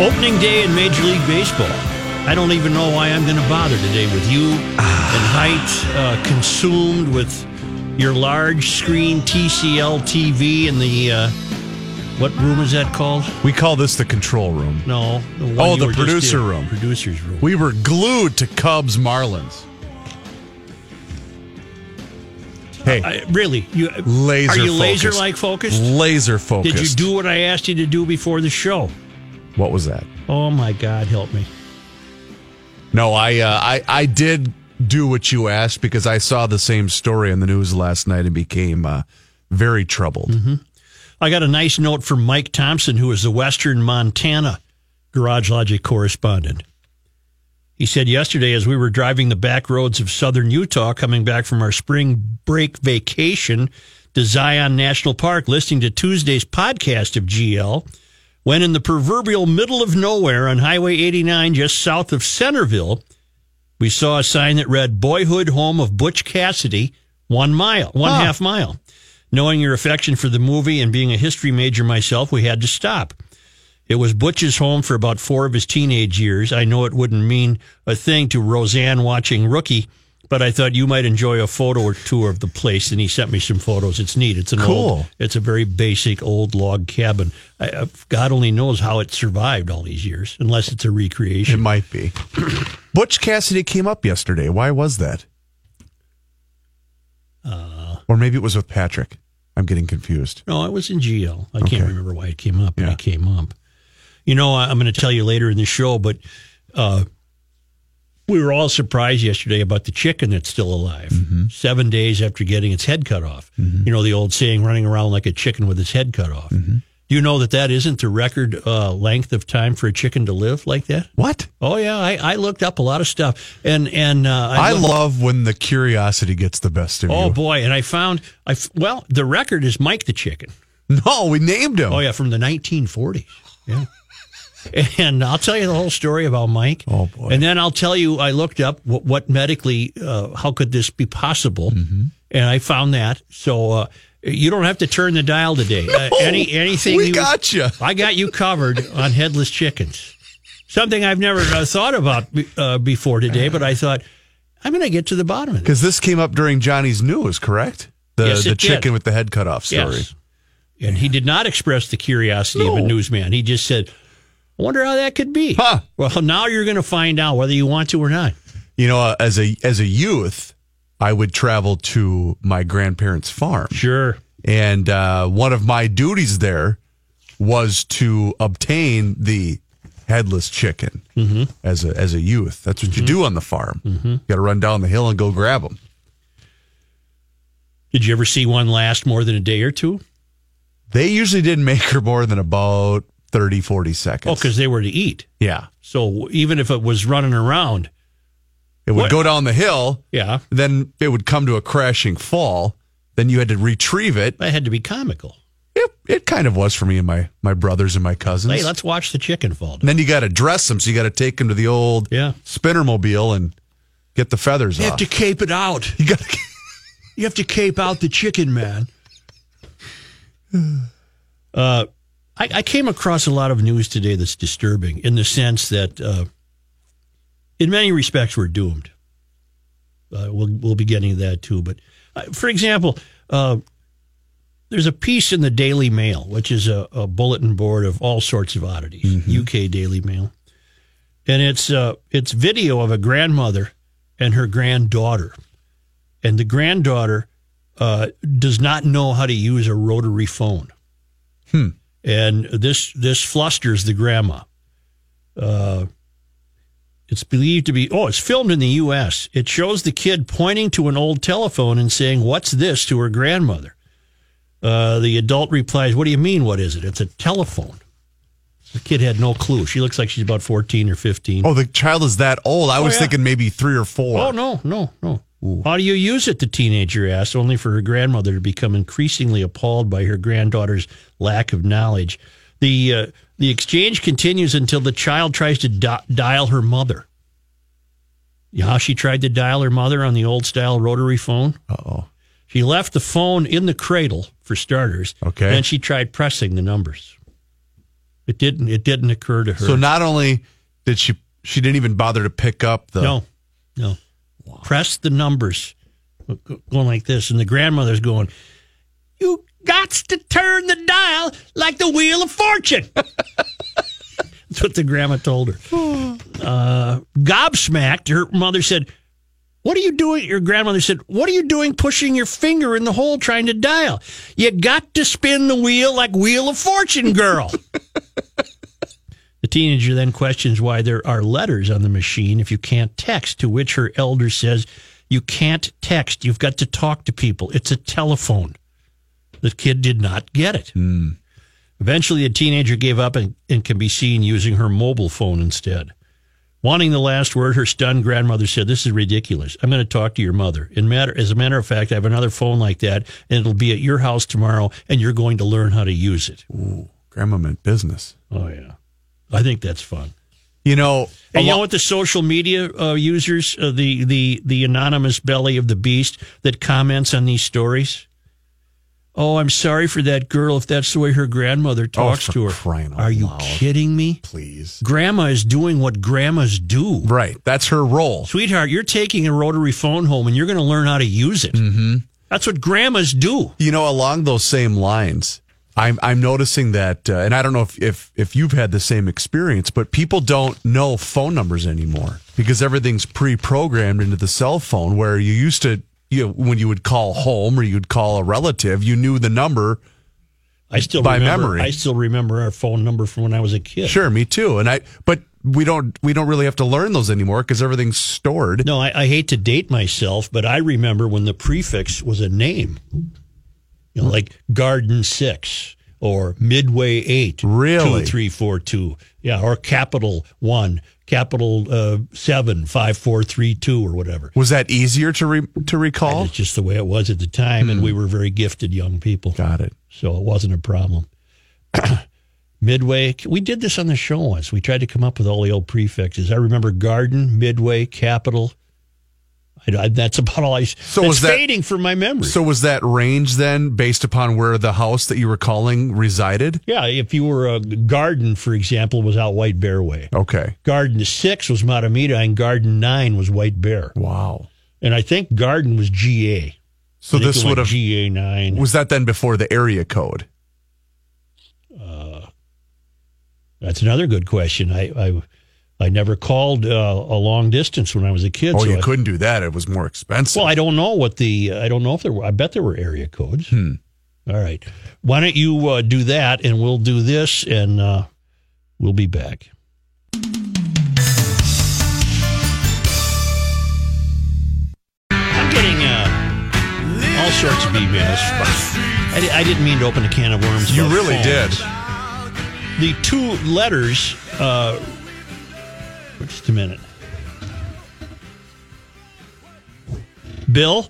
Opening day in Major League Baseball. I don't even know why I'm going to bother today with you and Height uh, consumed with your large screen TCL TV in the uh, what room is that called? We call this the control room. No. The one Oh, the producer in. room. Producer's room. We were glued to Cubs Marlins. Hey, I, really, you laser are you laser like focused? Laser focused. Did you do what I asked you to do before the show? What was that? Oh my God, help me! No, I, uh, I, I did do what you asked because I saw the same story on the news last night and became uh, very troubled. Mm-hmm. I got a nice note from Mike Thompson, who is the Western Montana Garage Logic correspondent. He said yesterday, as we were driving the back roads of southern Utah, coming back from our spring break vacation to Zion National Park, listening to Tuesday's podcast of GL, when in the proverbial middle of nowhere on Highway 89, just south of Circleville, we saw a sign that read Boyhood Home of Butch Cassidy, one mile, one Huh. half mile. Knowing your affection for the movie and being a history major myself, we had to stop. It was Butch's home for about four of his teenage years. I know it wouldn't mean a thing to Roseanne watching Rookie, but I thought you might enjoy a photo or two of the place. And he sent me some photos. It's neat. It's an Cool. old, it's a very basic old log cabin. I, I- God only knows how it survived all these years, unless it's a recreation. It might be. Butch Cassidy came up yesterday. Why was that? Uh, or maybe it was with Patrick. I'm getting confused. No, it was in GL. I can't remember why it came up, but Yeah. it came up. You know, I- I'm going to tell you later in the show, but uh, we were all surprised yesterday about the chicken that's still alive, Mm-hmm. seven days after getting its head cut off. You know, the old saying, running around like a chicken with its head cut off. Mm-hmm. Do you know that that isn't the record uh, length of time for a chicken to live like that? What? Oh yeah, I, I looked up a lot of stuff, and and uh, I looked- love when the curiosity gets the best of Oh you. Oh boy, and I found I well the record is Mike the Chicken. No, we named him. Oh yeah, from the 1940s. Yeah. And I'll tell you the whole story about Mike. Oh, boy. And then I'll tell you I looked up what, what medically uh, how could this be possible, Mm-hmm. and I found that. So uh, you don't have to turn the dial today. Uh, any anything we you, got you. I got you covered on headless chickens. Something I've never uh, thought about uh, before today, but I thought I'm going to get to the bottom of it. Because this came up during Johnny's news, correct? The Yes, the it did. chicken with the head cut off story. Yes. And he did not express the curiosity of a newsman. He just said, I wonder how that could be. Huh. Well, now you're going to find out whether you want to or not. You know, uh, as a as a youth, I would travel to my grandparents' farm, Sure. and uh, one of my duties there was to obtain the headless chicken Mm-hmm. as a as a youth. That's what you do on the farm. You got to run down the hill and go grab them. Did you ever see one last more than a day or two? They usually didn't make her more than about 30, 40 seconds. Oh, because they were to eat. yeah, So even if it was running around, it would What- go down the hill. yeah, Then it would come to a crashing fall. Then you had to retrieve it. that had to be comical. It, it kind of was for me and my, my brothers and my cousins. Hey, let's watch the chicken fall and down. then you got to dress them, so you got to take them to the old Yeah. spinner mobile and get the feathers You off. You have to cape it out. you got to. You have to cape out the chicken, man. Uh, I, I came across a lot of news today that's disturbing in the sense that, uh, in many respects, we're doomed. Uh, we'll we'll be getting to that too. But uh, for example, uh, there's a piece in the Daily Mail, which is a, a bulletin board of all sorts of oddities. UK Daily Mail, and it's uh, it's video of a grandmother and her granddaughter and the granddaughter uh, does not know how to use a rotary phone. And this this flusters the grandma. Uh, it's believed to be oh, it's filmed in the U.S. It shows the kid pointing to an old telephone and saying, "What's this?" to her grandmother. Uh, the adult replies, "What do you mean? What is it? It's a telephone." The kid had no clue. She looks like she's about fourteen or fifteen. Oh, the child is that old. I was yeah. thinking maybe three or four. Oh no, no, no. How do you use it? The teenager asked, only for her grandmother to become increasingly appalled by her granddaughter's lack of knowledge. the uh, The exchange continues until the child tries to di- dial her mother. You know how she tried to dial her mother on the old style rotary phone? oh. She left the phone in the cradle for starters. Okay. Then she tried pressing the numbers. It didn't. It didn't occur to her. So not only did she she didn't even bother to pick up the no. Press the numbers, going like this, and the grandmother's going. You got to turn the dial like the wheel of fortune. That's what the grandma told her. Uh, gobsmacked, her mother said, What are you doing? Your grandmother said, What are you doing pushing your finger in the hole trying to dial? You got to spin the wheel like Wheel of Fortune, girl. the teenager then questions why there are letters on the machine if you can't text, to which her elder says, You can't text. You've got to talk to people. It's a telephone. The kid did not get it. Hmm. Eventually, the teenager gave up and, and can be seen using her mobile phone instead. Wanting the last word, her stunned grandmother said, "This is ridiculous. I'm going to talk to your mother. In matter, as a matter of fact, I have another phone like that, and it'll be at your house tomorrow, and you're going to learn how to use it." Ooh, grandma meant business. Oh yeah, I think that's fun. You know, And you know what? The social media uh, users, uh, the the the anonymous belly of the beast that comments on these stories. Oh, I'm sorry for that girl if that's the way her grandmother talks for to her. Are you loud. kidding me? please. Grandma is doing what grandmas do. Right, that's her role. Sweetheart, you're taking a rotary phone home and you're going to learn how to use it. Mm-hmm. That's what grandmas do. You know, along those same lines, I'm I'm noticing that, uh, and I don't know if, if if you've had the same experience, but people don't know phone numbers anymore because everything's pre-programmed into the cell phone. Where you used to, you know, when you would call home or you'd call a relative, you knew the number. I still By remember, memory. I still remember our phone number from when I was a kid. Sure, me too. And I, but we don't we don't really have to learn those anymore because everything's stored. No, I, I hate to date myself, but I remember when the prefix was a name. You know, like Garden Six or Midway Eight. Really? Two, three, four, two. Yeah, or Capital One, Capital uh, Seven, five, four, three, two, or whatever. Was that easier to re, to recall? It's just the way it was at the time, and we were very gifted young people. Got it. so it wasn't a problem. Midway, we did this on the show once. We tried to come up with all the old prefixes. I remember Garden, Midway, Capital. I, that's about all I. So was that- fading from my memory. So was that range then based upon where the house that you were calling resided? yeah, if you were a Garden, for example, was out White Bear Way. Okay. Garden Six was Mahtomedi, and Garden Nine was White Bear. Wow. And I think Garden was GA. So this would have GA nine. was that then before the area code? Uh, that's another good question. I I, I never called uh, a long distance when I was a kid. Oh, so you I- couldn't do that. It was more expensive. Well, I don't know what the I don't know if there were. I bet there were area codes. Hmm. All right, why don't you uh, do that, and we'll do this, and uh, we'll be back. I'm getting uh, all sorts of emails. I, I didn't mean to open a can of worms. You really phones. did. The two letters. Uh, just a minute. Bill.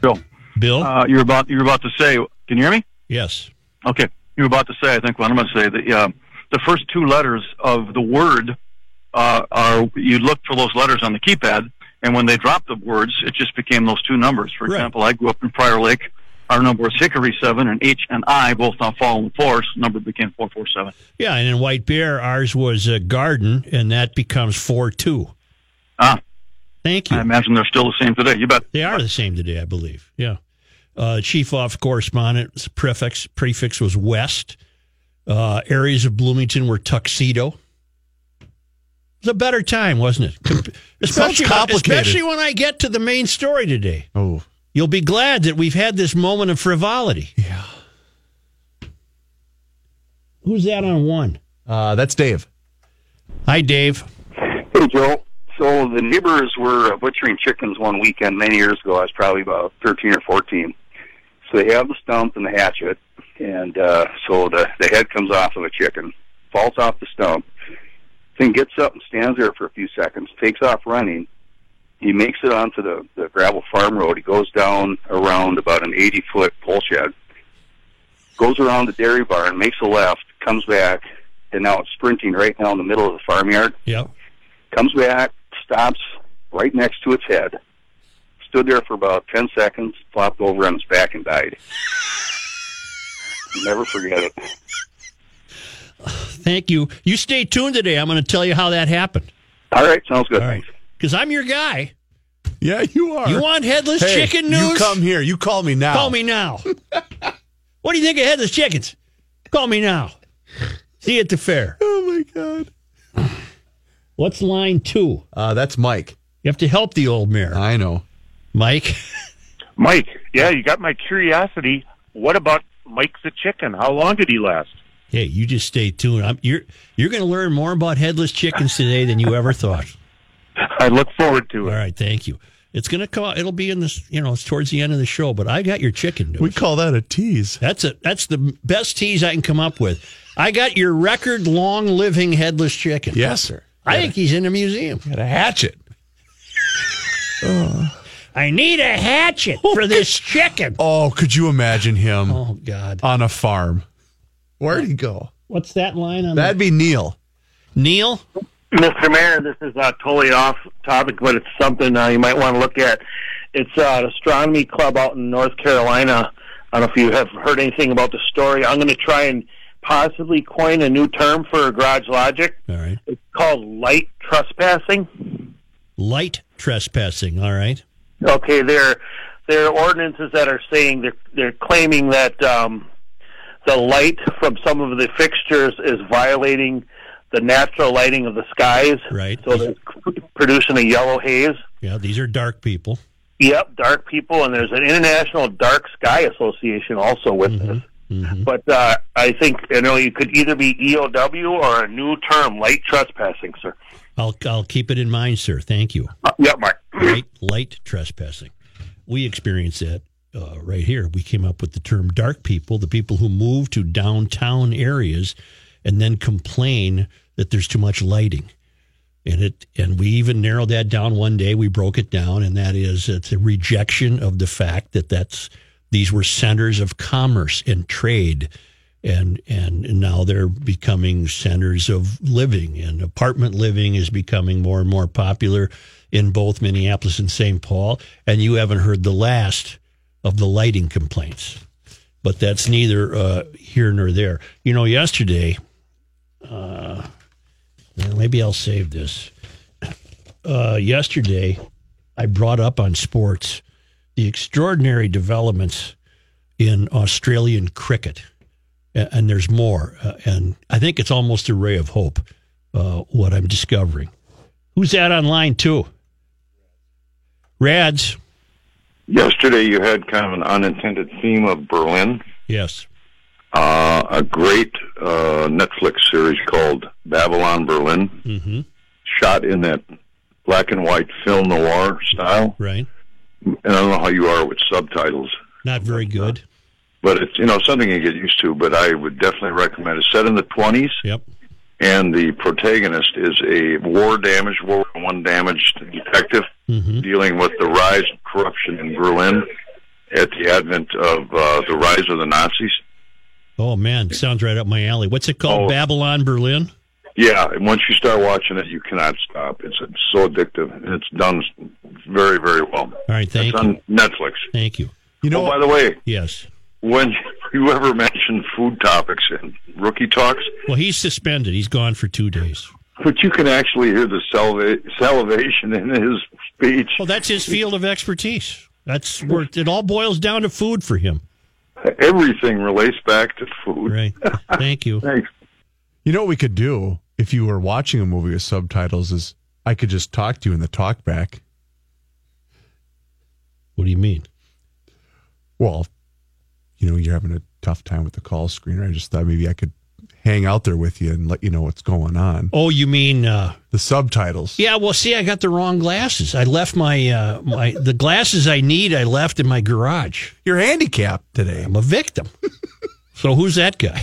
Bill, Bill. uh, you're about you're about to say. Can you hear me? yes. Okay, You're about to say. I think what I'm going to say that uh, the first two letters of the word uh, are you look for those letters on the keypad, and when they dropped the words, it just became those two numbers. For Right. example, I grew up in Prior Lake. Our number was Hickory Seven, and H and I both on following force. Number became four four seven. Yeah, and in White Bear, ours was a garden, and that becomes four two. Ah, Thank you. I imagine they're still the same today. You bet. They are the same today, I believe. Yeah. Uh, chief off correspondent prefix prefix was west. Uh, areas of Bloomington were tuxedo. It was a better time, wasn't it? Especially, when, complicated. especially when I get to the main story today. Oh, You'll be glad that we've had this moment of frivolity. yeah. Who's that on one? Uh, that's Dave. Hi, Dave. Hey, Joe. So the neighbors were butchering chickens one weekend many years ago. I was probably about 13 or 14. So they have the stump and the hatchet, and uh, so the, the head comes off of a chicken, falls off the stump, then gets up and stands there for a few seconds, takes off running. He makes it onto the, the gravel farm road. He goes down around about an 80 foot pole shed, goes around the dairy barn, makes a left, comes back, and now it's sprinting right now in the middle of the farmyard Yep. comes back, stops right next to its head, stood there for about 10 seconds, flopped over on its back, and died. Never forget it. Thank you. You stay tuned today. I'm going to tell you how that happened. All right, sounds good. All right. Because I'm your guy. Yeah, you are. You want headless Hey, chicken news? You come here. You call me now. Call me now. what do you think of headless chickens? Call me now. See you at the fair. Oh my god. What's line two? Uh, that's Mike. You have to help the old mare. I know. Mike, Mike, yeah, you got my curiosity. What about Mike the chicken? How long did he last? hey, you just stay tuned. I'm, you're you're going to learn more about headless chickens today than you ever thought. I look forward to it. All right, thank you. It's going to come. out- It'll be in this. You know, it's towards the end of the show. But I got your chicken news. We call that a tease. That's a that's the best tease I can come up with. I got your record long living headless chicken. Yes, sir. I think he's in a museum. Got a hatchet. Uh. I need a hatchet for this chicken. Oh, could you imagine him Oh God, on a farm? Where'd he go? what's that line on That'd be Neil. Neil? Mr. Mayor, this is uh, totally off topic, but it's something uh, you might want to look at. It's uh, an astronomy club out in North Carolina. I don't know if you have heard anything about the story. I'm going to try and possibly coin a new term for garage logic. All right, It's called light trespassing. light trespassing. All right, Okay, there there are ordinances that are saying they're they're claiming that um, the light from some of the fixtures is violating the natural lighting of the skies. Right. So they're producing a yellow haze. yeah, these are dark people. Yep, dark people, and there's an international dark sky association also with this. Mhm. But uh, I think you know you could either be EOW or a new term, light trespassing, sir. I'll I'll keep it in mind, sir. Thank you. Uh, yep, Mark. Light light trespassing. We experienced that uh, right here. We came up with the term dark people, the people who move to downtown areas and then complain that there's too much lighting. And it and we even narrowed that down one day. We broke it down, and that is it's a rejection of the fact that that's these were centers of commerce and trade, and and now they're becoming centers of living, and apartment living is becoming more and more popular in both Minneapolis and St. Paul. And you haven't heard the last of the lighting complaints, but that's neither uh, here nor there. You know, yesterday. Maybe I'll save this. Uh, yesterday, I brought up on sports the extraordinary developments in Australian cricket, A- and there's more. Uh, and I think it's almost a ray of hope. Uh, what I'm discovering. Who's that on line two? Rads. Yesterday, you had kind of an unintended theme of Berlin. Yes. Uh, a great uh, Netflix series called Babylon Berlin, Mm-hmm. shot in that black and white film noir style. Right. And I don't know how you are with subtitles, Not very good. but it's you know something you get used to. But I would definitely recommend it. Set in the twenties, Yep. and the protagonist is a war damaged, World War One damaged detective Mm-hmm. dealing with the rise of corruption in Berlin at the advent of uh, the rise of the Nazis. Oh man, sounds right up my alley. What's it called? Oh. Babylon Berlin. Yeah, and once you start watching it, you cannot stop. It's, it's so addictive, and it's done very, very well. All right. Thank it's you. on Netflix. Thank you. You know, oh, by the way, Yes. when you ever mention food topics in rookie talks, Well, he's suspended. He's gone for two days. but you can actually hear the saliva- salivation in his speech. Well, that's his field of expertise. That's where it all boils down to food for him. Everything relates back to food. Right. Thank you. Thanks. you know what we could do if you were watching a movie with subtitles is I could just talk to you in the talkback. What do you mean? Well, you know, you're having a tough time with the call screener. I just thought maybe I could hang out there with you and let you know what's going on. Oh, you mean? Uh, The subtitles. yeah. Well, see, I got the wrong glasses. I left my uh, my the glasses I need. I left in my garage. You're handicapped today. I'm a victim. so who's that guy?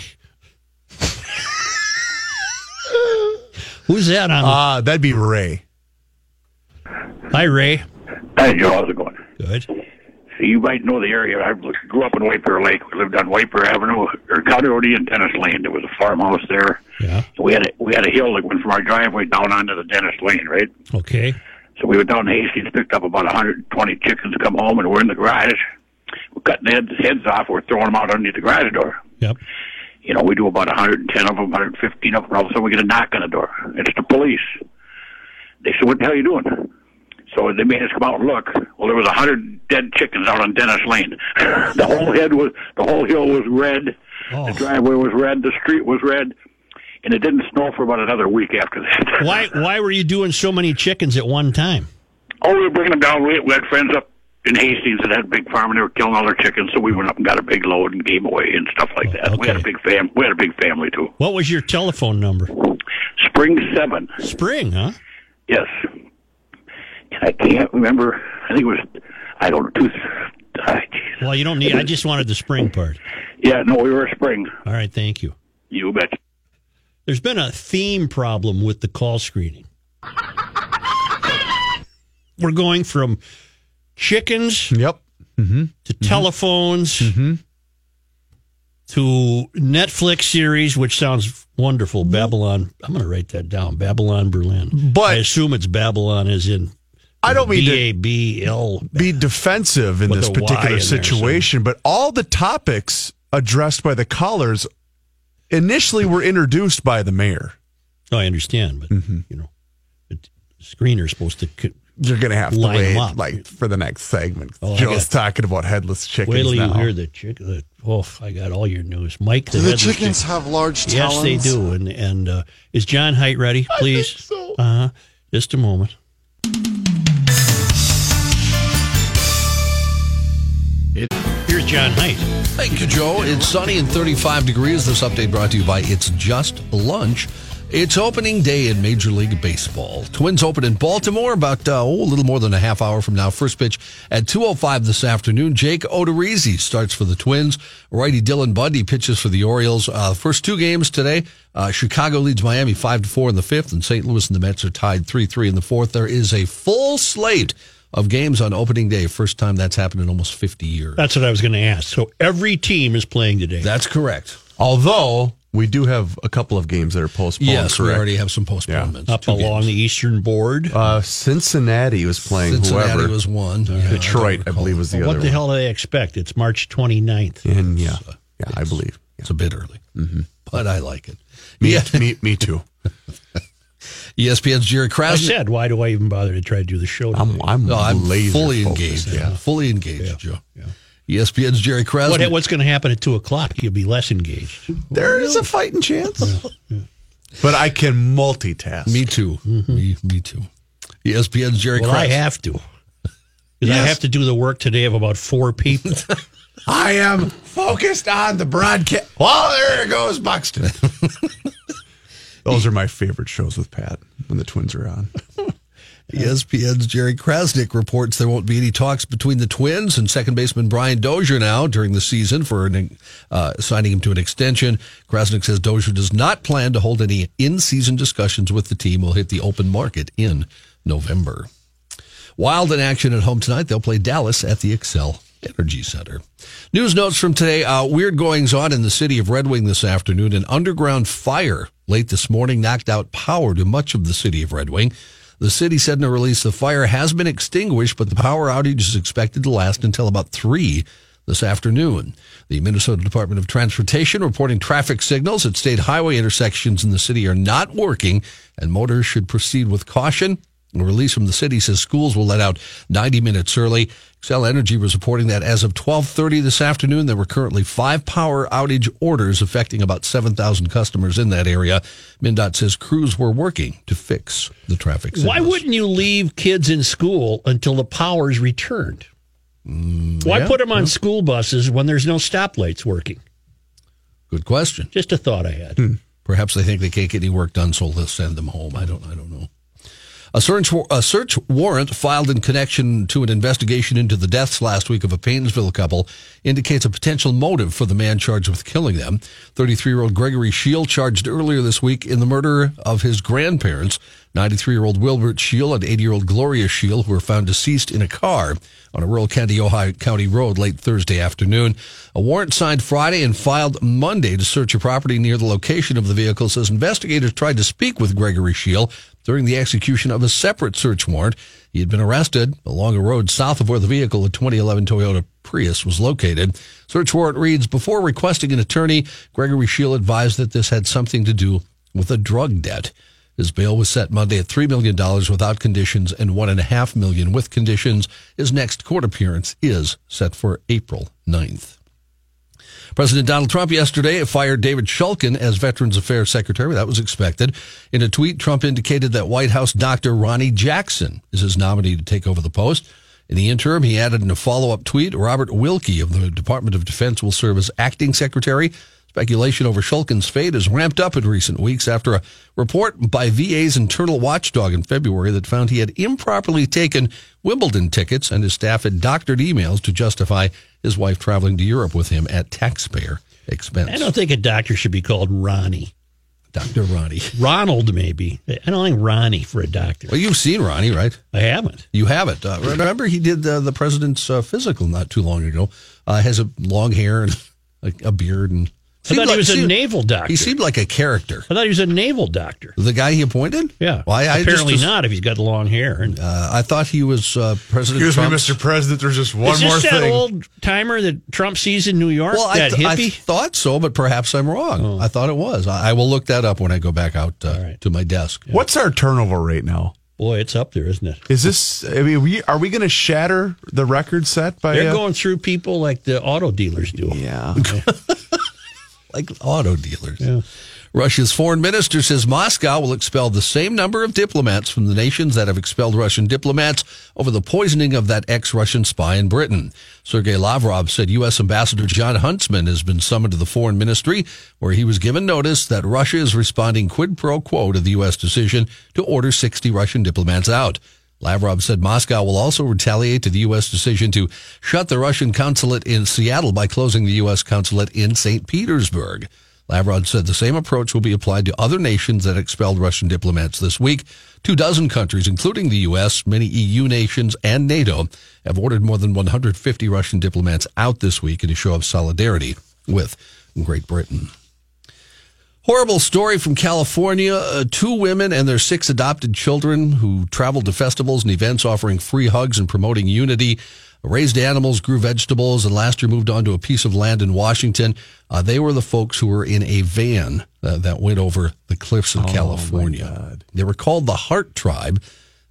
who's that on? Ah, that'd be Ray. Hi, Ray. Hi, Joe. How's it going? Good. You might know the area. I grew up in White Bear Lake. We lived on White Bear Avenue, or County Road and Dennis Lane. There was a farmhouse there. Yeah. So we had a, we had a hill that went from our driveway down onto the Dennis Lane, right? Okay. So we went down to Hastings, picked up about 120 chickens, to come home, and we're in the garage. We're cutting the heads, heads off. We're throwing them out underneath the garage door. Yep. You know, we do about 110 of them, 115 of them. All of a sudden, we get a knock on the door. It's the police. They said, "What the hell are you doing?" So they made us come out and look. Well, there was a hundred dead chickens out on Dennis Lane. the whole head was, the whole hill was red. Oh. The driveway was red. The street was red, and it didn't snow for about another week after that. Why why were you doing so many chickens at one time? Oh, we were bringing them down. We, we had friends up in Hastings that had a big farm, and they were killing all their chickens. So we went up and got a big load and gave away and stuff like that. We had a big fam. We had a big family too. What was your telephone number? Spring seven. Spring, huh? Yes. And I can't remember. I think it was. I don't know. Two. geez. Well, you don't need. I just wanted the spring part. Yeah. No, we were a spring. All right, thank you. You bet. There's been a theme problem with the call screening. We're going from chickens Yep. Mm-hmm. to telephones mm-hmm. Mm-hmm. to Netflix series, which sounds wonderful. Babylon. I'm going to write that down. Babylon Berlin. But- I assume it's Babylon as in I don't mean B to A B L. be defensive in With this a Y in particular there, situation, but all the topics addressed by the callers initially were introduced by the mayor. No, I understand, but Mm-hmm. you know, the screener's supposed to. c- You're going to have to Line 'em wait up. like for the next segment. Oh, I Joe's got- talking about headless chickens Wait till you now. hear the chicken. The, oh, I got all your news, Mike. Do the chickens chicken- have large Talons? Yes, they do. And and uh, is John Height ready? Please. so. Uh huh. Just a moment. Here's John Height. Thank you, Joe. It's sunny and 35 degrees. This update brought to you by It's Just Lunch. It's opening day in Major League Baseball. Twins open in Baltimore about uh, oh, a little more than a half hour from now. First pitch at 2.05 this afternoon. Jake Odorizzi starts for the Twins. Righty Dylan Bundy pitches for the Orioles. Uh, first two games today. Uh, Chicago leads Miami 5 to 4 in the fifth, and St. Louis and the Mets are tied 3 3 in the fourth. There is a full slate of games on opening day. First time that's happened in almost 50 years. That's what I was going to ask. So every team is playing today. That's correct. Although we do have a couple of games that are postponed. yes, we already have some postponements. Up Two along games. the eastern board. Uh, Cincinnati was playing Cincinnati whoever. was one. Yeah, Detroit, I, don't believe, recall. was the what other What the one. hell do they expect? It's March 29th. And yeah, yeah, I believe. It's a bit early, Mm-hmm. but I like it. Me, Yeah. me, me too. ESPN's Jerry I said, why do I even bother to try to do the show? today? I'm, I'm, No, I'm laser fully engaged. Yeah. Fully engaged, Joe. ESPN's Jerry Crasnick. what, what's going to happen at 2 o'clock? You'll be less engaged. There is a fighting chance. But I can multitask. Me too. Mm-hmm. Me, me too. ESPN's Jerry Well, I have to. Because I have to do the work today of about four people. I am focused on the broadcast. Well, there goes Buxton. Those are my favorite shows with Pat when the twins are on. ESPN's Jerry Crasnick reports there won't be any talks between the Twins and second baseman Brian Dozier now during the season for an, uh, signing him to an extension. Crasnick says Dozier does not plan to hold any in-season discussions with the team. Will hit the open market in November. Wild in action at home tonight. They'll play Dallas at the Xcel Energy Center. News notes from today. Uh, weird goings on in the city of Red Wing this afternoon. An underground fire late this morning knocked out power to much of the city of Red Wing. The city said in a release the fire has been extinguished, but the power outage is expected to last until about 3 this afternoon. The Minnesota Department of Transportation reporting traffic signals at state highway intersections in the city are not working and motorists should proceed with caution. A release from the city says schools will let out 90 minutes early. Xcel Energy was reporting that as of 12:30 this afternoon, there were currently five power outage orders affecting about 7,000 customers in that area. MnDOT says crews were working to fix the traffic. Why wouldn't you leave kids in school until the power's returned? Why Mm, yeah, put them on school buses when there's no stoplights working? Good question. Just a thought I had. Hmm. Perhaps they think they can't get any work done, so they'll send them home. I don't. I don't know. A search, a search warrant filed in connection to an investigation into the deaths last week of a Paynesville couple indicates a potential motive for the man charged with killing them. 33 year old Gregory Scheel charged earlier this week in the murder of his grandparents. 93 year old Wilbert Scheel and 80 year old Gloria Scheel, who were found deceased in a car on a rural Kandiyohi County road late Thursday afternoon. A warrant signed Friday and filed Monday to search a property near the location of the vehicle says investigators tried to speak with Gregory Scheel during the execution of a separate search warrant. He had been arrested along a road south of where the vehicle, a 2011 Toyota Prius, was located. Search warrant reads Before requesting an attorney, Gregory Scheel advised that this had something to do with a drug debt. His bail was set Monday at $3 million without conditions and 1.5 million with conditions. His next court appearance is set for April 9th. President Donald Trump yesterday fired David Shulkin as Veterans Affairs Secretary. That was expected. In a tweet, Trump indicated that White House Dr. Ronny Jackson is his nominee to take over the post. In the interim, he added in a follow up tweet Robert Wilkie of the Department of Defense will serve as acting secretary. Speculation over Shulkin's fate has ramped up in recent weeks after a report by VA's internal watchdog in February that found he had improperly taken Wimbledon tickets and his staff had doctored emails to justify his wife traveling to Europe with him at taxpayer expense. I don't think a doctor should be called Ronny. Dr. Ronny. Ronald, maybe. I don't like Ronny for a doctor. Well, you've seen Ronny, right? I haven't. You haven't. Uh, remember, he did uh, the president's uh, physical not too long ago. Uh, has a long hair and a, a beard and I thought like, he was seemed, a naval doctor. He seemed like a character. I thought he was a naval doctor. The guy he appointed? Yeah. Well, I, I Apparently just, not if he's got long hair. And, uh, I thought he was uh, President Excuse Trump's- me, Mr. President. There's just one is more this that old timer that Trump sees in New York? Well, I, that th- I thought so, but perhaps I'm wrong. Oh. I thought it was. I, I will look that up when I go back out uh, All right. to my desk. What's our turnover rate now? Boy, it's up there, isn't it? Is this? I mean, we are we going to shatter the record set by? They're uh, going through people like the auto dealers do. yeah. like auto dealers. Yeah. Russia's foreign minister says Moscow will expel the same number of diplomats from the nations that have expelled Russian diplomats over the poisoning of that ex-Russian spy in Britain. Sergei Lavrov said U.S. Ambassador Jon Huntsman has been summoned to the foreign ministry where he was given notice that Russia is responding quid pro quo to the U.S. decision to order 60 Russian diplomats out. Lavrov said Moscow will also retaliate to the U.S. decision to shut the Russian consulate in Seattle by closing the U.S. consulate in St. Petersburg. Lavrov said the same approach will be applied to other nations that expelled Russian diplomats this week. Two dozen countries, including the U.S., many EU nations, and NATO, have ordered more than 150 Russian diplomats out this week in a show of solidarity with Great Britain. Horrible story from California. Uh, two women and their six adopted children who traveled to festivals and events offering free hugs and promoting unity, raised animals, grew vegetables, and last year moved on to a piece of land in Washington. Uh, they were the folks who were in a van uh, that went over the cliffs of California. They were called the Heart Tribe.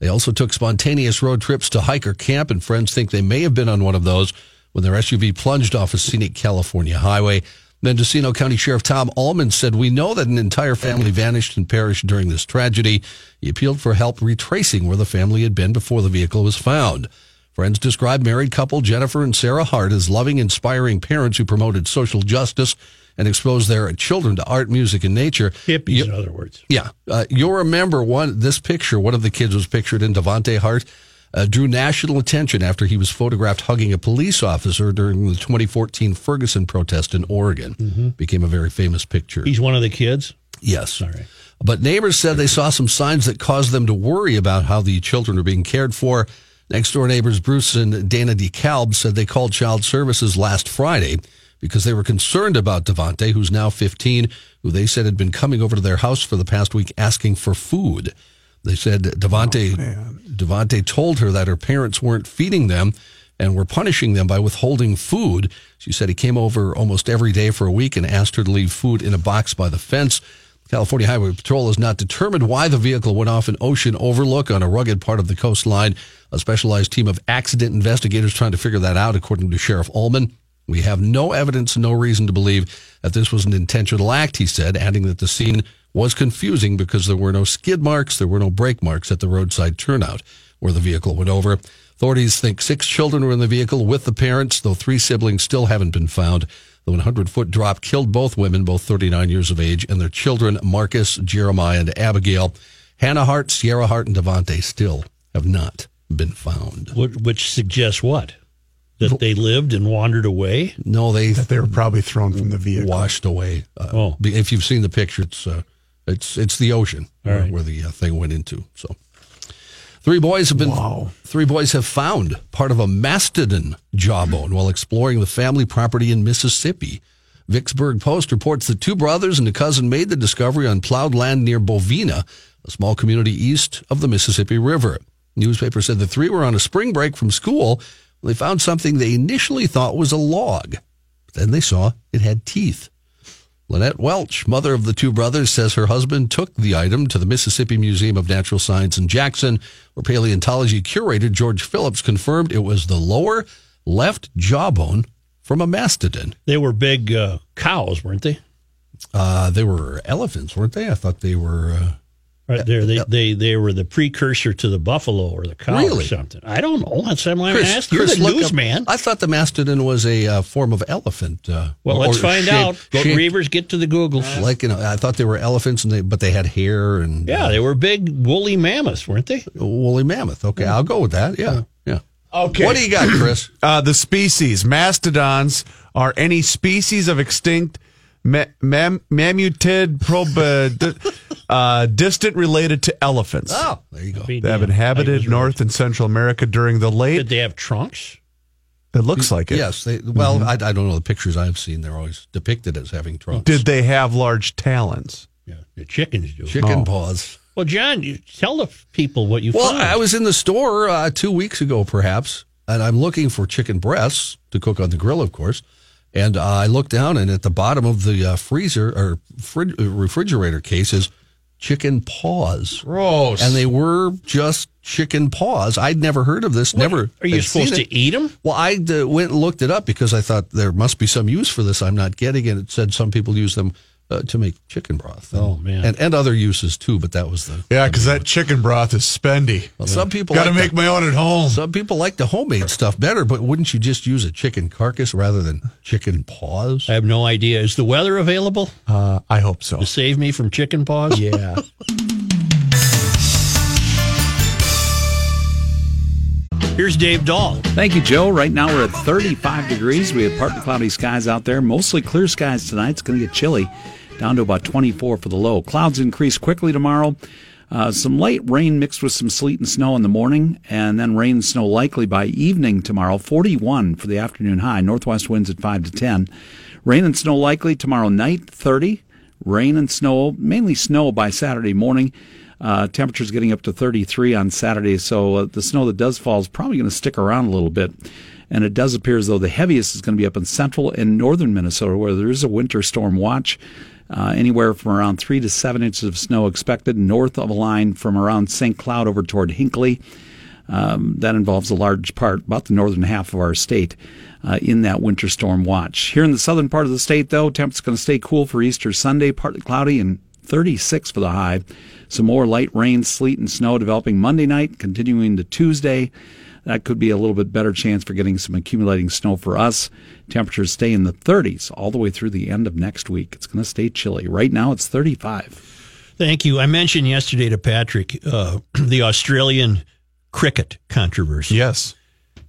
They also took spontaneous road trips to hiker camp, and friends think they may have been on one of those when their SUV plunged off a scenic California highway. Mendocino County Sheriff Tom Allman said, We know that an entire family vanished and perished during this tragedy. He appealed for help retracing where the family had been before the vehicle was found. Friends described married couple Jennifer and Sarah Hart as loving, inspiring parents who promoted social justice and exposed their children to art, music, and nature. Hippies, in other words. Yeah, uh, you'll remember one. This picture, one of the kids was pictured in Devonte Hart, uh, drew national attention after he was photographed hugging a police officer during the 2014 Ferguson protest in Oregon. Became a very famous picture. He's one of the kids. yes, All right. but neighbors said they saw some signs that caused them to worry about how the children are being cared for. Next door neighbors Bruce and Dana DeKalb said they called child services last Friday because they were concerned about Devonte, who's now 15, who they said had been coming over to their house for the past week asking for food. They said Devonte oh, Devante told her that her parents weren't feeding them and were punishing them by withholding food. She said he came over almost every day for a week and asked her to leave food in a box by the fence. California Highway Patrol has not determined why the vehicle went off an ocean overlook on a rugged part of the coastline. A specialized team of accident investigators trying to figure that out, according to Sheriff Allman. We have no evidence, no reason to believe that this was an intentional act, he said, adding that the scene was confusing because there were no skid marks, there were no brake marks at the roadside turnout where the vehicle went over. Authorities think six children were in the vehicle with the parents, though three siblings still haven't been found. The 100 foot drop killed both women, both 39 years of age, and their children, Marcus, Jeremiah, and Abigail. Hannah Hart, Sierra Hart, and Devonte still have not been found. Which, which suggests what? That they lived and wandered away? No, they They were probably thrown from the vehicle. washed away. Uh, Oh. If you've seen the picture, it's uh, It's it's the ocean where, right. where the uh, thing went into. So, three boys have been three boys have found part of a mastodon jawbone while exploring the family property in Mississippi. Vicksburg Post reports that two brothers and a cousin made the discovery on plowed land near Bovina, a small community east of the Mississippi River. Newspaper said the three were on a spring break from school when they found something they initially thought was a log. But then they saw it had teeth. Lynette Welch, mother of the two brothers, says her husband took the item to the Mississippi Museum of Natural Science in Jackson, where paleontology curator George Phillips confirmed it was the lower left jawbone from a mastodon. They were big uh, cows, weren't they? Uh, they were elephants, weren't they? I thought they were. Uh, Right there, they, they they were the precursor to the buffalo or the cow or something. I don't know. That's why I'm Chris, asking. You're Chris, the newsman. I thought the mastodon was a uh, form of elephant. Uh, Well, let's find shaped- out. Go, shaped Reuvers, get to the Google. Like you know, I thought they were elephants, and they but they had hair and yeah, they were big woolly mammoths, weren't they? uh, woolly mammoth. Okay, I'll go with that. Yeah, yeah. Okay. What do you got, Chris? Uh, the species mastodons are any species of extinct ma- mam- mammutid prob- uh, distant related to elephants. Oh, there you go. Be They have inhabited was right. North and Central America during the late. Did they have trunks? It looks like it. Yes. They, well, I, I don't know the pictures I've seen. They're always depicted as having trunks. Did they have large talons? Yeah, the chickens do. chicken Oh. paws? Well, John, you tell the people what you Well, found. I was in the store uh, two weeks ago, perhaps, and I'm looking for chicken breasts to cook on the grill, of course. And uh, I look down, and at the bottom of the uh, freezer or uh, refrigerator case is chicken paws. Gross. And they were just chicken paws. I'd never heard of this. Never. Are you supposed to eat them? Well, I uh, went and looked it up because I thought there must be some use for this I'm not getting. it. it said some people use them uh, to make chicken broth. Oh, man. And, and other uses too, but that was the. yeah, because that chicken broth is spendy. Well, some people Got to like make the- my own at home. Some people like the homemade stuff better, but wouldn't you just use a chicken carcass rather than chicken paws? I have no idea. Is the weather available Uh, I hope so. to save me from chicken paws? Yeah. Here's Dave Dahl. Thank you, Joe. Right now we're at 35 degrees. We have partly cloudy skies out there. Mostly clear skies tonight. It's going to get chilly, down to about 24 for the low. Clouds increase quickly tomorrow. Uh, some light rain mixed with some sleet and snow in the morning, and then rain and snow likely by evening tomorrow. 41 for the afternoon high. Northwest winds at 5 to 10. Rain and snow likely tomorrow night, 30. Rain and snow, mainly snow by Saturday morning. Uh, temperatures getting up to 33 on Saturday, so uh, the snow that does fall is probably going to stick around a little bit. And it does appear as though the heaviest is going to be up in central and northern Minnesota, where there is a winter storm watch. Uh, anywhere from around three to seven inches of snow expected north of a line from around St. Cloud over toward Hinckley. Um, that involves a large part, about the northern half of our state, uh, in that winter storm watch. Here in the southern part of the state, though, temps going to stay cool for Easter Sunday, partly cloudy and 36 for the high. Some more light rain, sleet, and snow developing Monday night, continuing to Tuesday. That could be a little bit better chance for getting some accumulating snow for us. Temperatures stay in the 30s all the way through the end of next week. It's going to stay chilly. Right now, it's 35. Thank you. I mentioned yesterday to Patrick uh, the Australian cricket controversy. yes.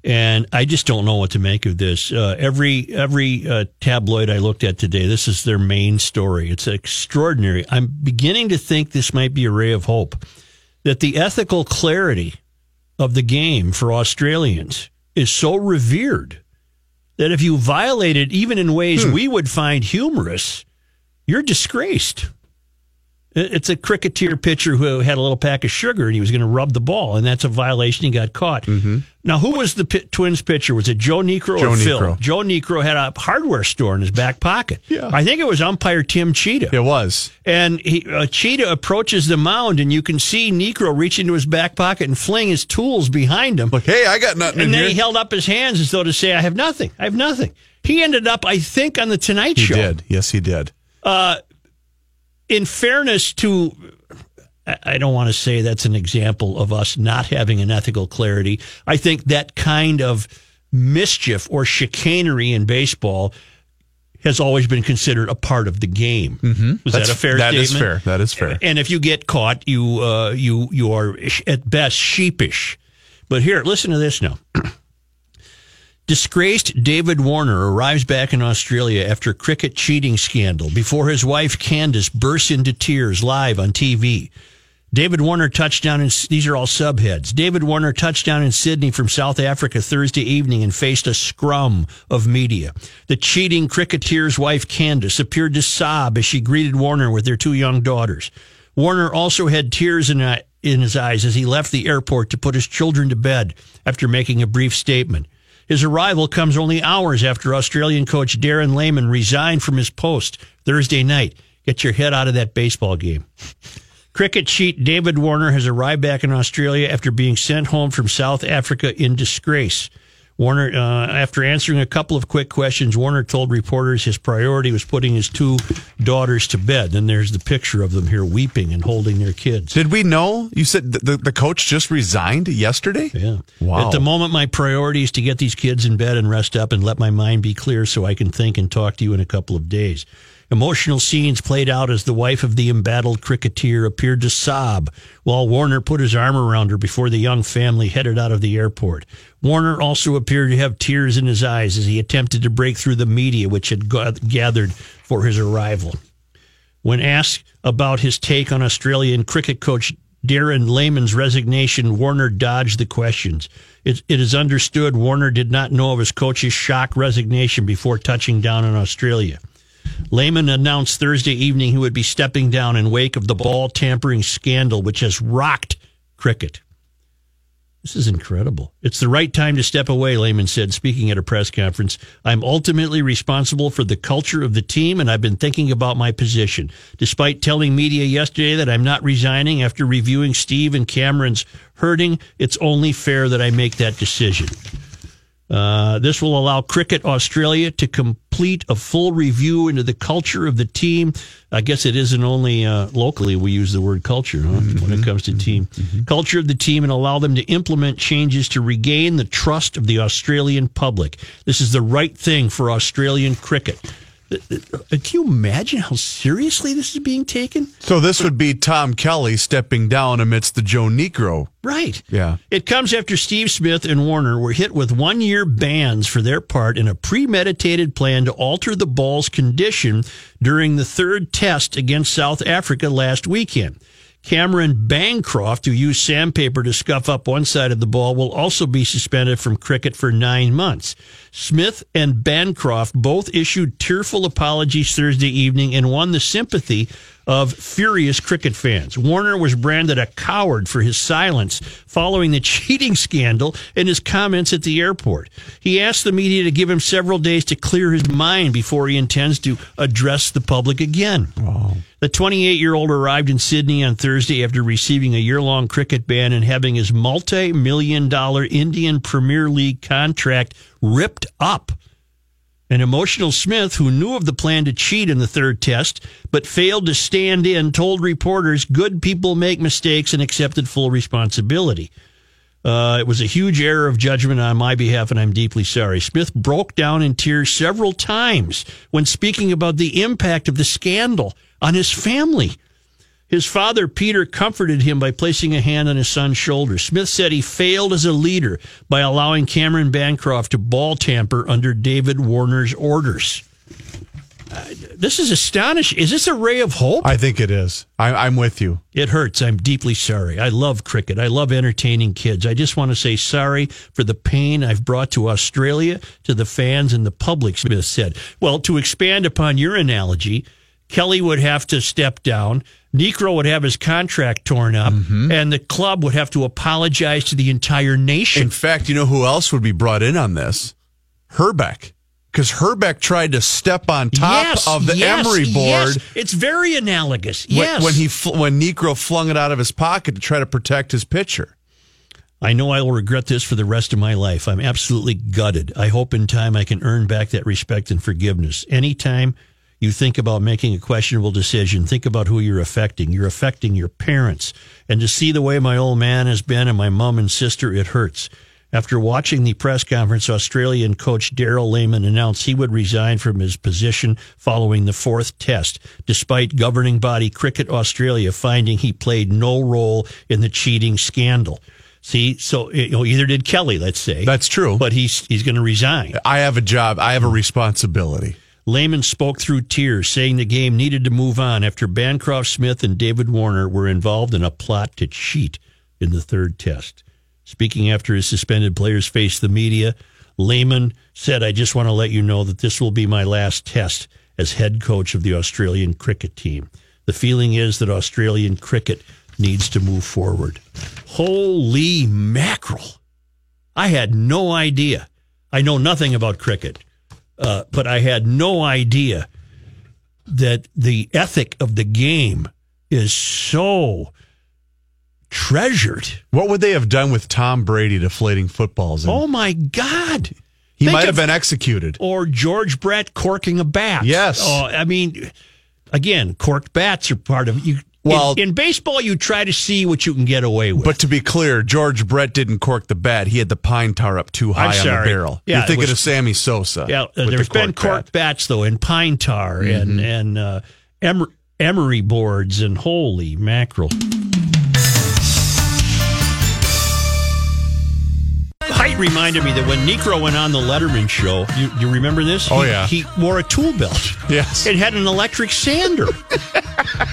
and I just don't know what to make of this. Uh, every every uh, tabloid I looked at today, this is their main story. It's extraordinary. I'm beginning to think this might be a ray of hope that the ethical clarity of the game for Australians is so revered that if you violate it, even in ways hmm. we would find humorous, you're disgraced. It- It's a cricketer pitcher who had a little pack of sugar and he was going to rub the ball, and that's a violation. He got caught. Now, who was the Twins pitcher? Was it Joe Niekro Joe or Phil? Niekro. Joe Niekro had a hardware store in his back pocket. Yeah. I think it was umpire Tim Tschida. It was. And he, uh, Cheetah approaches the mound, and you can see Niekro reach into his back pocket and fling his tools behind him. Like, hey, I got nothing And then here. he held up his hands as though to say, I have nothing. I have nothing. He ended up, I think, on the Tonight he Show. did. Yes, he did. In fairness to, I don't want to say that's an example of us not having an ethical clarity. I think that kind of mischief or chicanery in baseball has always been considered a part of the game. Mm-hmm. Was That's- that a fair that is fair. That is fair. And if you get caught, you uh, you you are at best sheepish. But here, listen to this now. Disgraced David Warner arrives back in Australia after cricket cheating scandal before his wife Candice bursts into tears live on TV. David Warner touchdown in these are all subheads. David Warner touchdown in Sydney from South Africa Thursday evening and faced a scrum of media. The cheating cricketer's wife Candice appeared to sob as she greeted Warner with their two young daughters. Warner also had tears in, uh, in his eyes as he left the airport to put his children to bed after making a brief statement. His arrival comes only hours after Australian coach Darren Lehmann resigned from his post Thursday night. Get your head out of that baseball game. Cricket cheat David Warner has arrived back in Australia after being sent home from South Africa in disgrace. Warner, uh, after answering a couple of quick questions, Warner told reporters his priority was putting his two daughters to bed. And there's the picture of them here weeping and holding their kids. Did we know? You said the, the coach just resigned yesterday? Yeah. Wow. At the moment, my priority is to get these kids in bed and rest up and let my mind be clear so I can think and talk to you in a couple of days. Emotional scenes played out as the wife of the embattled cricketer appeared to sob while Warner put his arm around her before the young family headed out of the airport. Warner also appeared to have tears in his eyes as he attempted to break through the media which had gathered for his arrival. When asked about his take on Australian cricket coach Darren Lehmann's resignation, Warner dodged the questions. It, it is understood Warner did not know of his coach's shock resignation before touching down in Australia. Lehmann announced Thursday evening he would be stepping down in wake of the ball tampering scandal, which has rocked cricket. This is incredible. It's the right time to step away, Lehmann said, speaking at a press conference. I'm ultimately responsible for the culture of the team, and I've been thinking about my position. Despite telling media yesterday that I'm not resigning after reviewing Steve and Cameron's hurting, it's only fair that I make that decision. Uh, this will allow Cricket Australia to complete a full review into the culture of the team. I guess it isn't only uh, locally we use the word culture huh, mm-hmm. when it comes to team mm-hmm. culture of the team and allow them to implement changes to regain the trust of the Australian public. This is the right thing for Australian cricket. Uh, can you imagine how seriously this is being taken? So this would be Tom Kelly stepping down amidst the Joe Niekro. Right. Yeah. It comes after Steve Smith and Warner were hit with one year bans for their part in a premeditated plan to alter the ball's condition during the third test against South Africa last weekend. Cameron Bancroft, who used sandpaper to scuff up one side of the ball, will also be suspended from cricket for nine months. Smith and Bancroft both issued tearful apologies Thursday evening and won the sympathy of furious cricket fans. Warner was branded a coward for his silence following the cheating scandal and his comments at the airport. He asked the media to give him several days to clear his mind before he intends to address the public again. Wow. The 28 year old arrived in Sydney on Thursday after receiving a year long cricket ban and having his multi million dollar Indian Premier League contract ripped up. An emotional Smith, who knew of the plan to cheat in the third test, but failed to stand in, told reporters good people make mistakes and accepted full responsibility. Uh, it was a huge error of judgment on my behalf, and I'm deeply sorry. Smith broke down in tears several times when speaking about the impact of the scandal on his family. His father, Peter, comforted him by placing a hand on his son's shoulder. Smith said he failed as a leader by allowing Cameron Bancroft to ball tamper under David Warner's orders. Uh, this is astonishing. Is this a ray of hope? I think it is. I, am with you. It hurts. I'm deeply sorry. I love cricket. I love entertaining kids. I just want to say sorry for the pain I've brought to Australia, to the fans, and the public, Smith said. Well, to expand upon your analogy, Kelly would have to step down. Niekro would have his contract torn up, mm-hmm. and the club would have to apologize to the entire nation. In fact, you know who else would be brought in on this? Hrbek. Because Hrbek tried to step on top yes, of the yes, Emery board. Yes. It's very analogous. Yes. When, when he when Niekro flung it out of his pocket to try to protect his pitcher. I know I will regret this for the rest of my life. I'm absolutely gutted. I hope in time I can earn back that respect and forgiveness. Anytime you think about making a questionable decision, think about who you're affecting. You're affecting your parents. And to see the way my old man has been and my mom and sister, it hurts. After watching the press conference, Australian coach Daryl Lehmann announced he would resign from his position following the fourth test, despite governing body Cricket Australia finding he played no role in the cheating scandal. See, so you know, either did Kelly, let's say. That's true. But he's he's going to resign. I have a job. I have a responsibility. Lehmann spoke through tears, saying the game needed to move on after Bancroft Smith and David Warner were involved in a plot to cheat in the third test. Speaking after his suspended players faced the media, Lehmann said, I just want to let you know that this will be my last test as head coach of the Australian cricket team. The feeling is that Australian cricket needs to move forward. Holy mackerel. I had no idea. I know nothing about cricket, uh, but I had no idea that the ethic of the game is so treasured. What would they have done with Tom Brady deflating footballs? Oh my God. he think might have been executed. Or George Brett corking a bat. Yes. Oh, I mean, again, corked bats are part of you. Well- in, in baseball, you try to see what you can get away with. But to be clear, George Brett didn't cork the bat. He had the pine tar up too high on the barrel. Yeah, You're thinking was- of Sammy Sosa. Yeah, uh, there's the been corked bat. bats though, and pine tar and and uh, emer- emery boards, and holy mackerel! Height reminded me that when Niekro went on the Letterman show, you, you remember this? Oh, He- yeah. he wore a tool belt. Yes. It had an electric sander.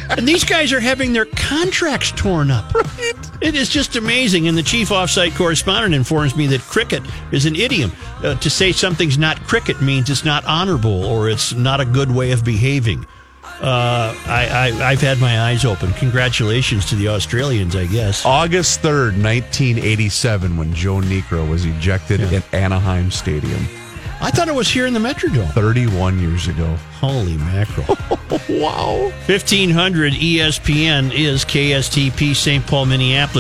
and these guys are having their contracts torn up. Right. It is just amazing. And the chief offsite correspondent informs me that cricket is an idiom. Uh, to say something's not cricket means it's not honorable or it's not a good way of behaving. Uh, I, I, I've had my eyes open. Congratulations to the Australians, I guess. August 3rd, 1987, when Joe Niekro was ejected at Anaheim Stadium I thought it was here in the Metrodome. 31 years ago. Holy mackerel. Wow. 1500 ESPN is KSTP St. Paul, Minneapolis.